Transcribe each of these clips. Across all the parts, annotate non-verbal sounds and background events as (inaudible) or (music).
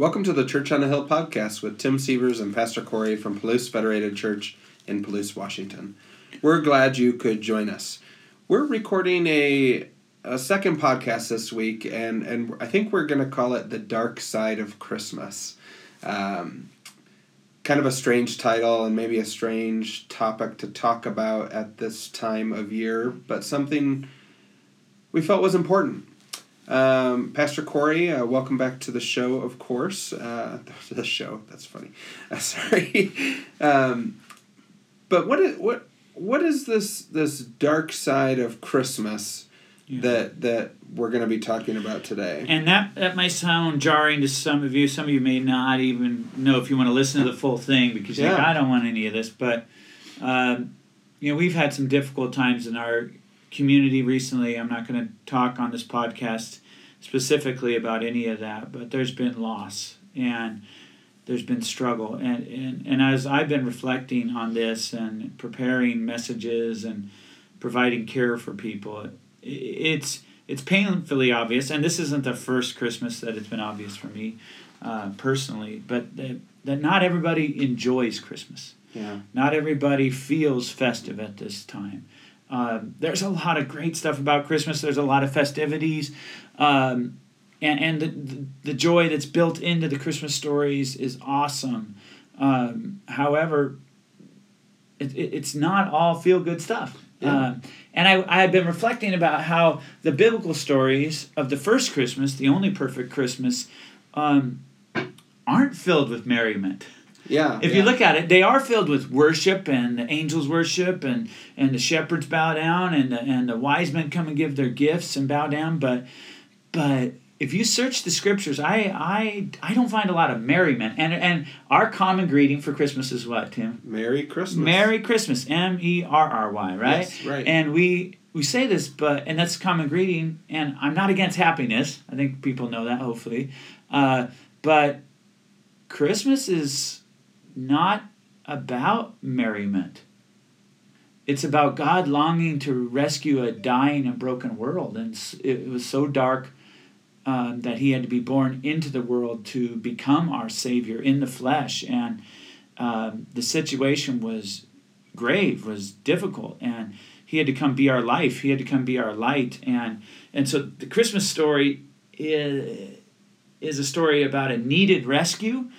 Welcome to the Church on the Hill podcast with Tim Sievers and Pastor Corey from Palouse Federated Church in Palouse, Washington. We're glad you could join us. We're recording a a second podcast this week, and and I think we're going to call it the Dark Side of Christmas. Um, kind of a strange title and maybe a strange topic to talk about at this time of year, but something we felt was important. Um, Pastor Corey, uh, welcome back to the show, of course. Uh, (laughs) the show, that's funny. Uh, (laughs) sorry. um, but what is, what, what is this, this dark side of Christmas yeah. that, that we're going to be talking about today? And that, that might sound jarring to some of you. Some of you may not even know if you want to listen to the full thing because yeah. like, I don't want any of this. But, um, you know, we've had some difficult times in our community recently. I'm not going to talk on this podcast specifically about any of that, but there's been loss and there's been struggle. And, and, and as I've been reflecting on this and preparing messages and providing care for people, it's it's painfully obvious, and this isn't the first Christmas that it's been obvious for me uh, personally, but that, that not everybody enjoys Christmas. Yeah. Not everybody feels festive at this time. Um, there's a lot of great stuff about Christmas. There's a lot of festivities. Um, and and the, the, joy that's built into the Christmas stories is awesome. Um, however, it, it, it's not all feel good stuff. Yeah. Uh, and I, I had been reflecting about how the biblical stories of the first Christmas, the only perfect Christmas, um, aren't filled with merriment. Yeah. If yeah. you look at it, they are filled with worship and the angels worship and, and the shepherds bow down and the, and the wise men come and give their gifts and bow down. But but if you search the scriptures, I I I don't find a lot of merriment. And and our common greeting for Christmas is what, Tim? Merry Christmas. Merry Christmas. M E R R Y, right? Yes, right. And we we say this, but and that's common greeting. And I'm not against happiness. I think people know that, hopefully. Uh, but Christmas is not about merriment. It's about God longing to rescue a dying and broken world. And it was so dark um, that he had to be born into the world to become our Savior in the flesh. And um, the situation was grave, was difficult. And he had to come be our life, he had to come be our light. And, and so the Christmas story is, is a story about a needed rescue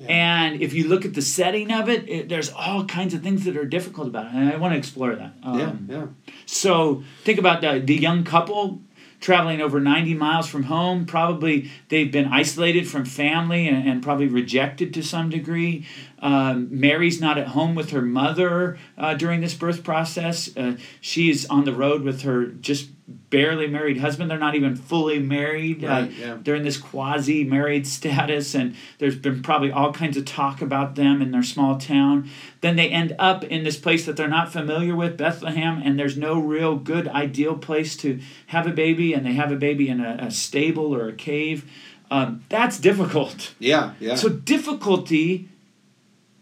and if you look at the setting of it, it, there's all kinds of things that are difficult about it. And I want to explore that. Um, yeah, yeah. So think about the, the young couple traveling over 90 miles from home. Probably they've been isolated from family and, and probably rejected to some degree. Um, Mary's not at home with her mother uh, during this birth process. Uh, she's on the road with her just barely married husband. They're not even fully married. Uh, right, uh, yeah. They're in this quasi married status, and there's been probably all kinds of talk about them in their small town. Then they end up in this place that they're not familiar with, Bethlehem, and there's no real good, ideal place to have a baby, and they have a baby in a, a stable or a cave. Um, that's difficult. Yeah, yeah. So difficulty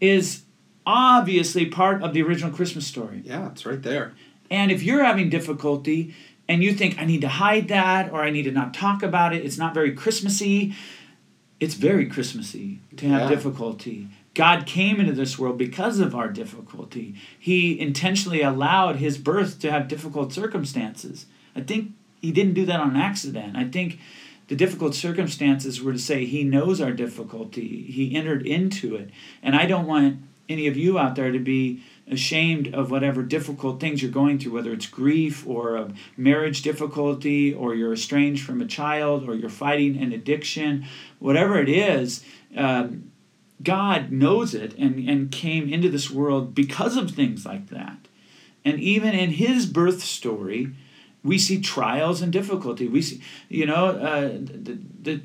is obviously part of the original Christmas story. Yeah, it's right there. And if you're having difficulty, and you think I need to hide that or I need to not talk about it, it's not very Christmassy. It's very Christmassy to have yeah. difficulty. God came into this world because of our difficulty. He intentionally allowed his birth to have difficult circumstances. I think he didn't do that on accident. I think the difficult circumstances were to say he knows our difficulty. He entered into it. And I don't want any of you out there to be ashamed of whatever difficult things you're going through, whether it's grief or a marriage difficulty, or you're estranged from a child, or you're fighting an addiction, whatever it is, um, God knows it and, and came into this world because of things like that. And even in his birth story, we see trials and difficulty. We see, you know, uh, the, the,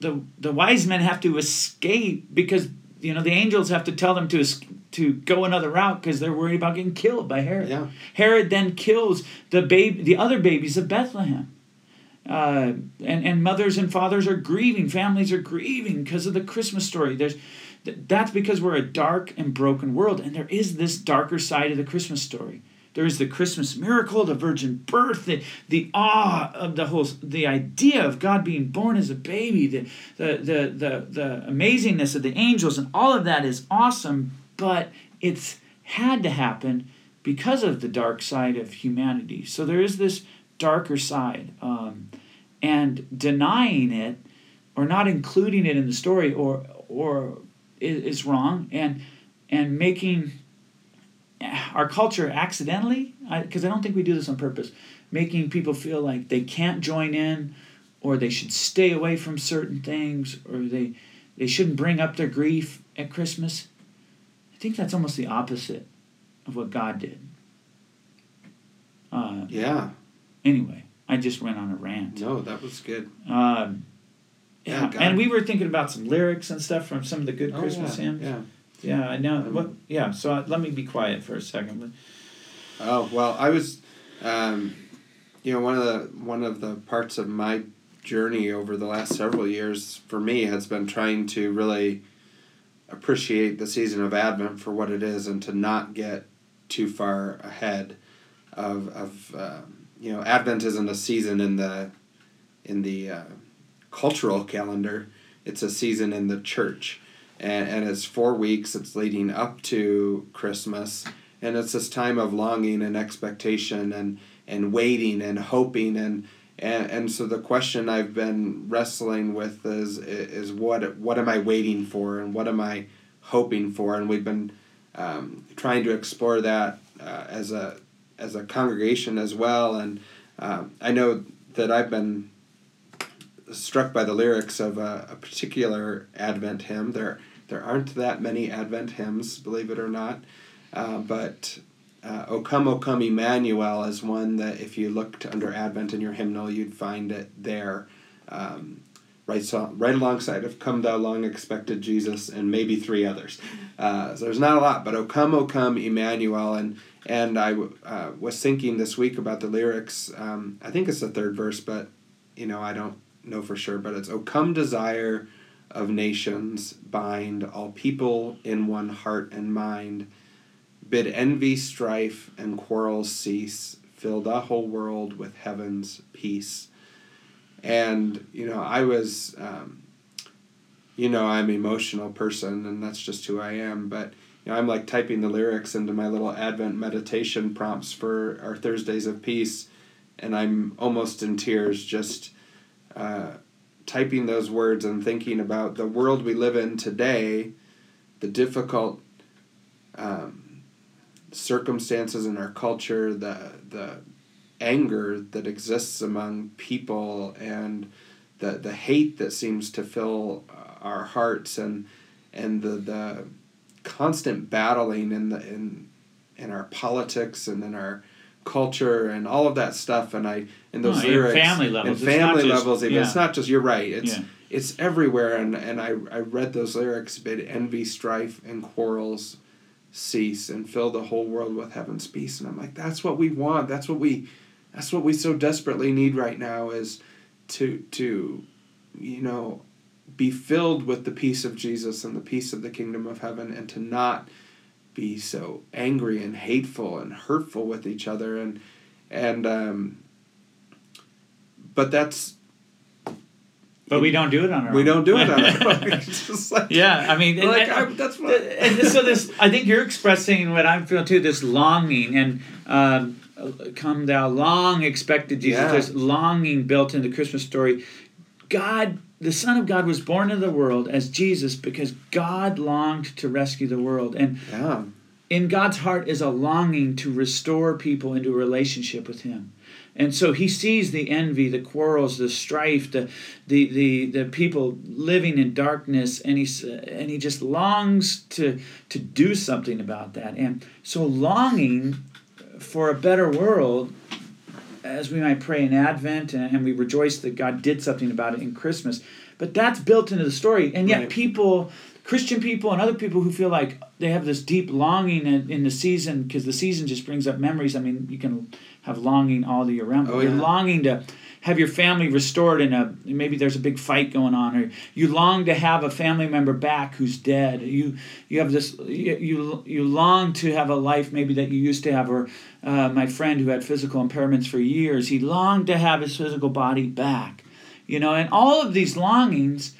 the, the wise men have to escape because, you know, the angels have to tell them to escape to go another route because they're worried about getting killed by Herod. Yeah. Herod then kills the baby, the other babies of Bethlehem. Uh, and, and mothers and fathers are grieving, families are grieving because of the Christmas story. There's, that's because we're a dark and broken world, and there is this darker side of the Christmas story. There's the Christmas miracle, the virgin birth, the, the awe of the whole, the idea of God being born as a baby, the, the, the, the, the amazingness of the angels, and all of that is awesome, but it's had to happen because of the dark side of humanity. So there is this darker side. Um, and denying it or not including it in the story or or is, is wrong and and making our culture accidentally because I, I don't think we do this on purpose making people feel like they can't join in or they should stay away from certain things or they they shouldn't bring up their grief at christmas. I think that's almost the opposite of what god did. Uh, yeah. anyway i just went on a rant. No that was good. Um, yeah, yeah and we were thinking about some lyrics and stuff from some of the good oh, christmas yeah, hymns. yeah yeah, I know. Um, what? Yeah. So uh, let me be quiet for a second. Oh well, I was, um, you know, one of the one of the parts of my journey over the last several years for me has been trying to really appreciate the season of Advent for what it is and to not get too far ahead of of uh, you know Advent isn't a season in the in the uh, cultural calendar. It's a season in the church and, and it's four weeks it's leading up to christmas and it's this time of longing and expectation and and waiting and hoping and and, and so the question I've been wrestling with is is what what am I waiting for and what am I hoping for and we've been um, trying to explore that uh, as a as a congregation as well and um, I know that I've been struck by the lyrics of a, a particular Advent hymn. There there aren't that many Advent hymns, believe it or not. Uh, but uh, O Come, O Come Emmanuel is one that if you looked under Advent in your hymnal, you'd find it there. Um, right, so, right alongside of Come Thou Long Expected Jesus and maybe three others. Uh, so there's not a lot, but O Come, O Come Emmanuel. And, and I uh, was thinking this week about the lyrics. Um, I think it's the third verse, but you know, I don't know for sure, but it's O come desire of nations bind all people in one heart and mind. Bid envy, strife, and quarrels cease. Fill the whole world with heaven's peace. And, you know, I was, um, you know, I'm an emotional person and that's just who I am. But, you know, I'm like typing the lyrics into my little Advent meditation prompts for our Thursdays of Peace. And I'm almost in tears just. Uh, typing those words and thinking about the world we live in today, the difficult um, circumstances in our culture, the the anger that exists among people, and the the hate that seems to fill uh, our hearts, and and the the constant battling in the in in our politics and in our culture and all of that stuff and I and those oh, lyrics family levels and family just, levels even yeah. it's not just you're right it's yeah. it's everywhere and and I, I read those lyrics bid envy strife and quarrels cease and fill the whole world with heaven's peace and I'm like that's what we want that's what we that's what we so desperately need right now is to to you know be filled with the peace of Jesus and the peace of the kingdom of heaven and to not be so angry and hateful and hurtful with each other and and um, but that's but we don't do it on our we own. don't do it on our (laughs) own. (laughs) Just like, yeah, I mean, like, and, I, that's what. And so this, I think you're expressing what I'm feeling too. This longing and um, come thou long expected Jesus. Yeah. There's longing built into the Christmas story. God the Son of God was born into the world as Jesus because God longed to rescue the world. And yeah. in God's heart is a longing to restore people into a relationship with Him. And so he sees the envy, the quarrels, the strife, the, the, the, the people living in darkness, and, he's, and he just longs to, to do something about that. And so, longing for a better world as we might pray in Advent and, and we rejoice that God did something about it in Christmas. but that's built into the story and yet Right. people christian people and other people who feel like they have this deep longing in, in the season because the season just brings up memories. I mean you can have longing all the year round but Oh, you're longing to have your family restored in a maybe there's a big fight going on or you long to have a family member back who's dead. You you have this you you, you long to have a life maybe that you used to have or uh, my friend who had physical impairments for years he longed to have his physical body back. You know and all of these longings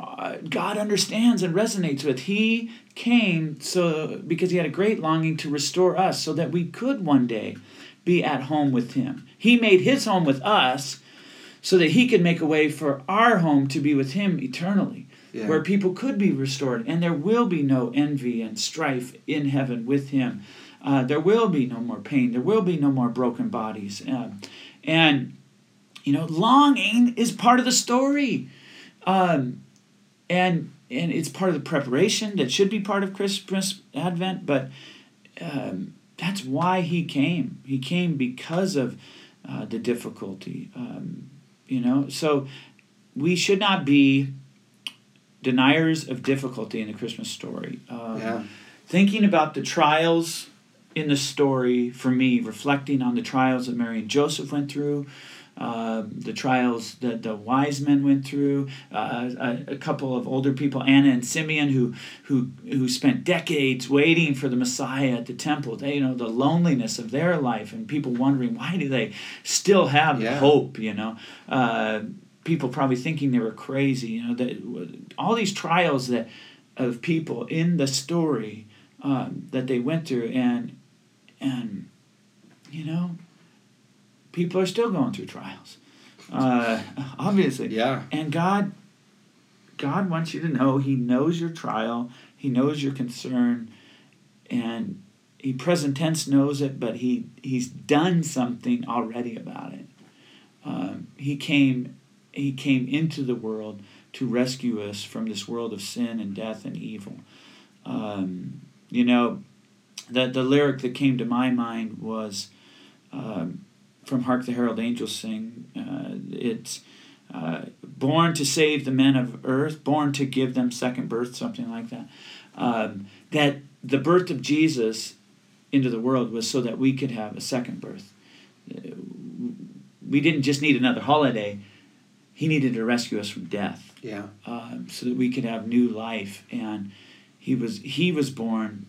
uh, god understands and resonates with. He came so because he had a great longing to restore us so that we could one day be at home with him. He made his home with us so that he could make a way for our home to be with him eternally Yeah. where people could be restored and there will be no envy and strife in heaven with him. Uh, there will be no more pain. There will be no more broken bodies. Uh, and you know longing is part of the story. Um, and and it's part of the preparation that should be part of christmas advent but um, that's why he came. He came because of uh, the difficulty um, you know? So we should not be deniers of difficulty in the christmas story. Um, Yeah. thinking about the trials in the story for me reflecting on the trials that mary and joseph went through um, the trials that the wise men went through, uh, a, a couple of older people, Anna and Simeon, who who who spent decades waiting for the Messiah at the temple. They, you know, the loneliness of their life, and people wondering why do they still have Yeah. hope? You know, uh, people probably thinking they were crazy. You know, that all these trials that of people in the story um, that they went through, and and you know, people are still going through trials. Uh, (laughs) obviously, Yeah. and God, God wants you to know He knows your trial. He knows your concern, and He present tense knows it, but He He's done something already about it. Um, he came, He came into the world to rescue us from this world of sin and death and evil. Um, you know, the the lyric that came to my mind was. Um, from Hark the Herald Angels Sing. Uh, it's uh, born to save the men of earth, born to give them second birth, something like that. Um, that the birth of Jesus into the world was so that we could have a second birth. Uh, We didn't just need another holiday, He needed to rescue us from death Yeah. um, so that we could have new life. And He was, he was born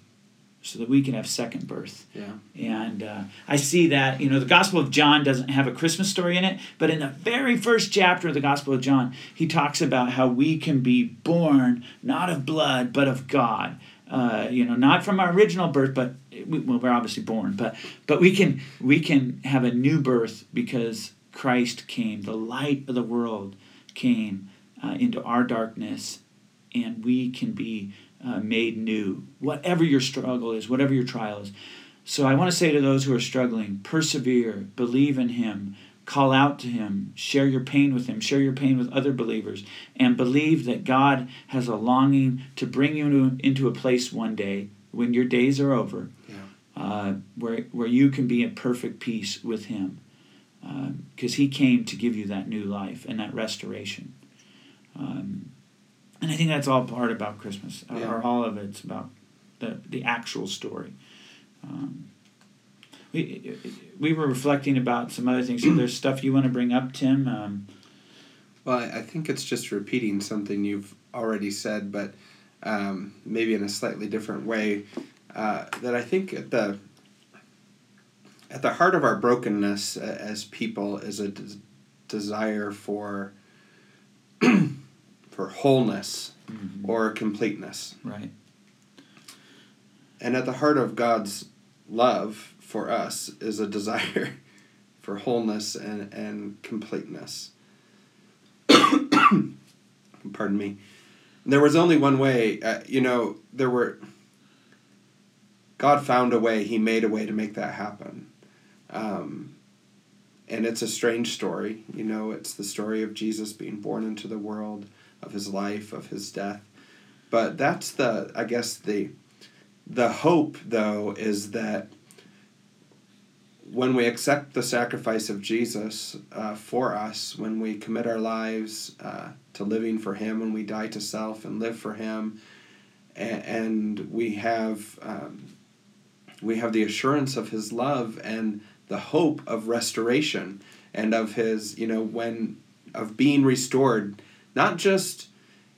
so that we can have second birth. Yeah. And uh, I see that, you know, the Gospel of John doesn't have a Christmas story in it, but in the very first chapter of the Gospel of John, he talks about how we can be born not of blood, but of God. Uh, you know, not from our original birth, but we, well, we're obviously born, but but we can we can have a new birth because Christ came, the light of the world came uh, into our darkness, and we can be uh, made new, whatever your struggle is, whatever your trial is. So I want to say to those who are struggling persevere, believe in Him, call out to Him, share your pain with Him, share your pain with other believers, and believe that God has a longing to bring you into, into a place one day when your days are over Yeah. uh, where, where you can be in perfect peace with Him. Because He came to give you that new life and that restoration. Um, and I think that's all part about Christmas, or- Yeah. or all of it's about the, the actual story. Um, we, we were reflecting about some other things. So (clears throat) there's stuff you want to bring up, Tim? Um, Well, I I think it's just repeating something you've already said, but um, maybe in a slightly different way. Uh, that I think at the at the heart of our brokenness uh, as people is a des- desire for (clears throat) for wholeness or completeness, right. and at the heart of God's love for us is a (laughs) desire for wholeness and, and completeness. (coughs) Pardon me. There was only one way, uh, you know, there were. God found a way, He made a way to make that happen. Um, and it's a strange story, you know, it's the story of Jesus being born into the world, of His life, of His death. But that's the, I guess, the the hope, though, is that when we accept the sacrifice of Jesus uh, for us, when we commit our lives uh, to living for Him when we die to self and live for Him, and, and we have um, we have the assurance of His love and the hope of restoration and of His you know when of being restored, not just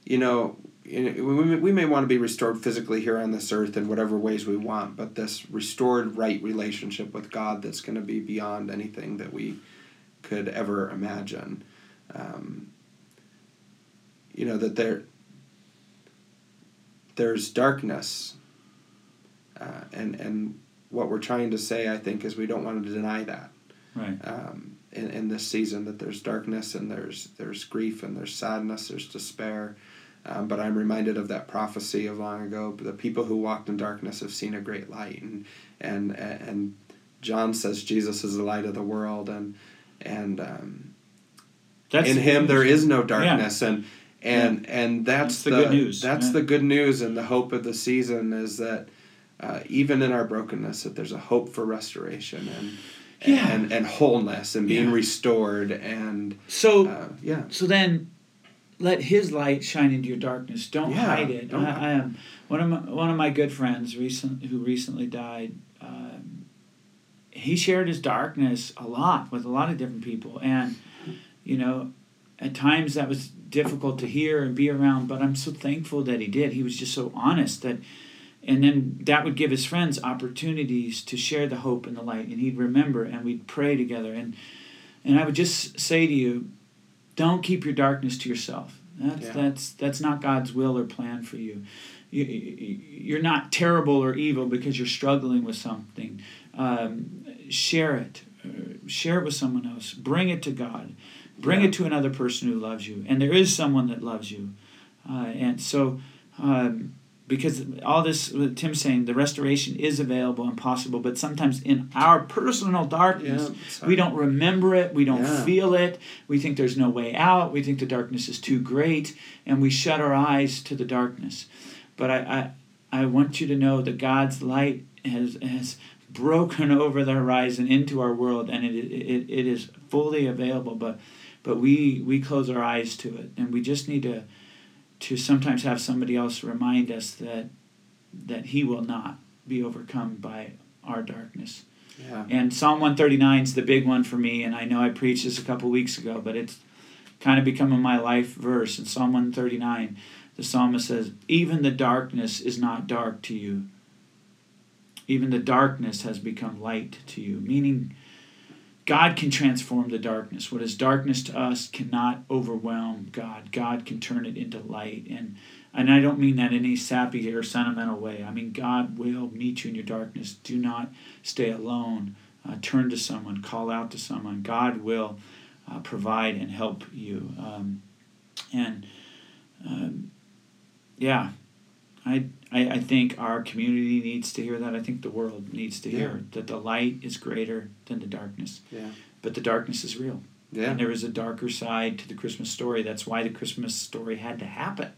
you know we may want to be restored physically here on this earth in whatever ways we want, but this restored right relationship with God that's going to be beyond anything that we could ever imagine. Um, you know that there there's darkness, uh, and and what we're trying to say, I think, is we don't want to deny that. Right. Um, in, in this season, that there's darkness and there's there's grief and there's sadness, there's despair um, but I'm reminded of that prophecy of long ago. The people who walked in darkness have seen a great light, and and and John says Jesus is the light of the world, and and um, in Him there is no darkness, yeah. and and yeah. and that's, that's the, the, good news. That's yeah. the good news, and the hope of the season is that uh, even in our brokenness, that there's a hope for restoration and. Yeah. And, and wholeness and being restored and so uh, yeah so then let His light shine into your darkness. Don't yeah, hide it. Don't. I, I, am one of my one of my good friends recent who recently died. Um, he shared his darkness a lot with a lot of different people, and you know, at times that was difficult to hear and be around. But I'm so thankful that he did. He was just so honest that. And then that would give his friends opportunities to share the hope and the light, and he'd remember, and we'd pray together. And and I would just say to you, don't keep your darkness to yourself. That's yeah. that's that's not God's will or plan for you. you. You're not terrible or evil because you're struggling with something. Um, share it. Share it with someone else. Bring it to God. Bring yeah. it to another person who loves you. And there is someone that loves you. Uh, and so um, because all this tim's saying the restoration is available and possible but sometimes in our personal darkness yeah, we don't remember it we don't yeah. feel it we think there's no way out we think the darkness is too great and we shut our eyes to the darkness but i i, I want you to know that god's light has has broken (laughs) over the horizon into our world and it, it, it is fully available but but we we close our eyes to it and we just need to to sometimes have somebody else remind us that that he will not be overcome by our darkness. Yeah. And Psalm 139 is the big one for me, and I know I preached this a couple weeks ago, but it's kind of becoming my life verse. In Psalm 139, the psalmist says, Even the darkness is not dark to you. Even the darkness has become light to you. Meaning, God can transform the darkness. What is darkness to us cannot overwhelm God. God can turn it into light. And and I don't mean that in any sappy or sentimental way. I mean God will meet you in your darkness. Do not stay alone. Uh, turn to someone. Call out to someone. God will uh, provide and help you. Um, and um, yeah, I, I, I think our community needs to hear that. I think the world needs to hear yeah. that the light is greater than the darkness. Yeah. But the darkness is real. Yeah. And there is a darker side to the Christmas story. That's why the Christmas story had to happen.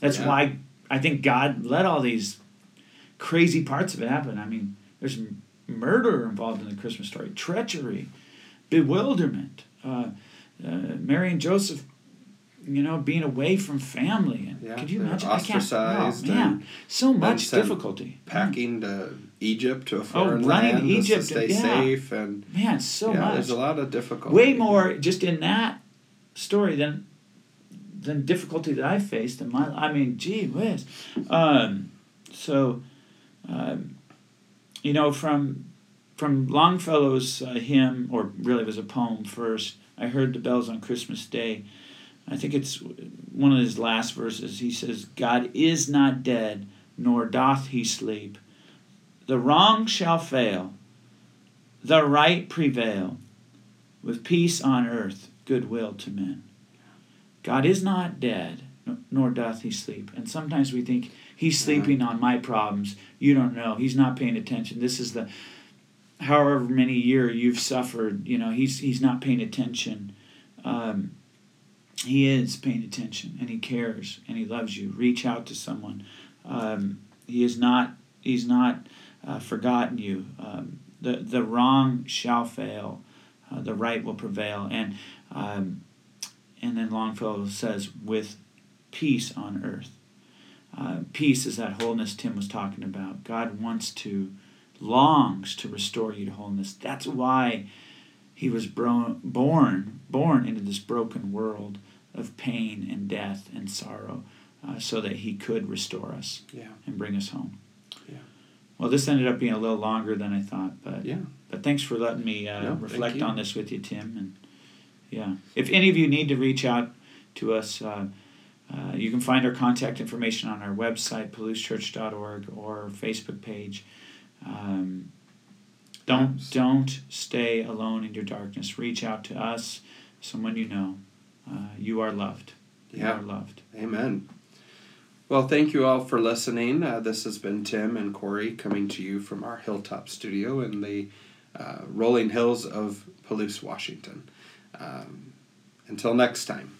That's yeah. why I think God let all these crazy parts of it happen. I mean, there's murder involved in the Christmas story, treachery, bewilderment. Uh, uh, Mary and Joseph you know, being away from family. And yeah, could you imagine? Ostracized. I can't. Oh, man, so much difficulty. Packing to Egypt to a oh, foreign oh, running land Egypt to stay yeah. safe and man, so yeah, much. There's a lot of difficulty. Way more just in that story than than difficulty that I faced in my. I mean, gee whiz. Um, so, um, you know, from from Longfellow's uh, hymn, or really it was a poem first. I heard the bells on Christmas Day I think it's one of his last verses. He says, God is not dead, nor doth he sleep. The wrong shall fail, the right prevail, with peace on earth, goodwill to men. God is not dead, nor doth he sleep. And sometimes we think he's sleeping on my problems. You don't know. He's not paying attention. This is the however many year you've suffered. You know, he's he's not paying attention. Um, he is paying attention and he cares and he loves you. Reach out to someone. Um, he is not. He's not uh, forgotten you. Um, the the wrong shall fail. Uh, the right will prevail. And um, and then Longfellow says, with peace on earth. Uh, peace is that wholeness Tim was talking about. God wants to, longs to restore you to wholeness. That's why he was bro- born, born into this broken world of pain and death and sorrow, uh, so that he could restore us Yeah. and bring us home. Yeah. Well, this ended up being a little longer than I thought, but Yeah. but thanks for letting me uh, No, reflect on this with you, Tim. And yeah, if any of you need to reach out to us, uh, uh, you can find our contact information on our website, palousechurch.org, or Facebook page. Um, don't don't stay alone in your darkness. Reach out to us, someone you know. Uh, you are loved. You Yeah. are loved. Amen. Well, thank you all for listening. Uh, this has been Tim and Corey coming to you from our Hilltop studio in the uh, rolling hills of Palouse, Washington. Um, until next time.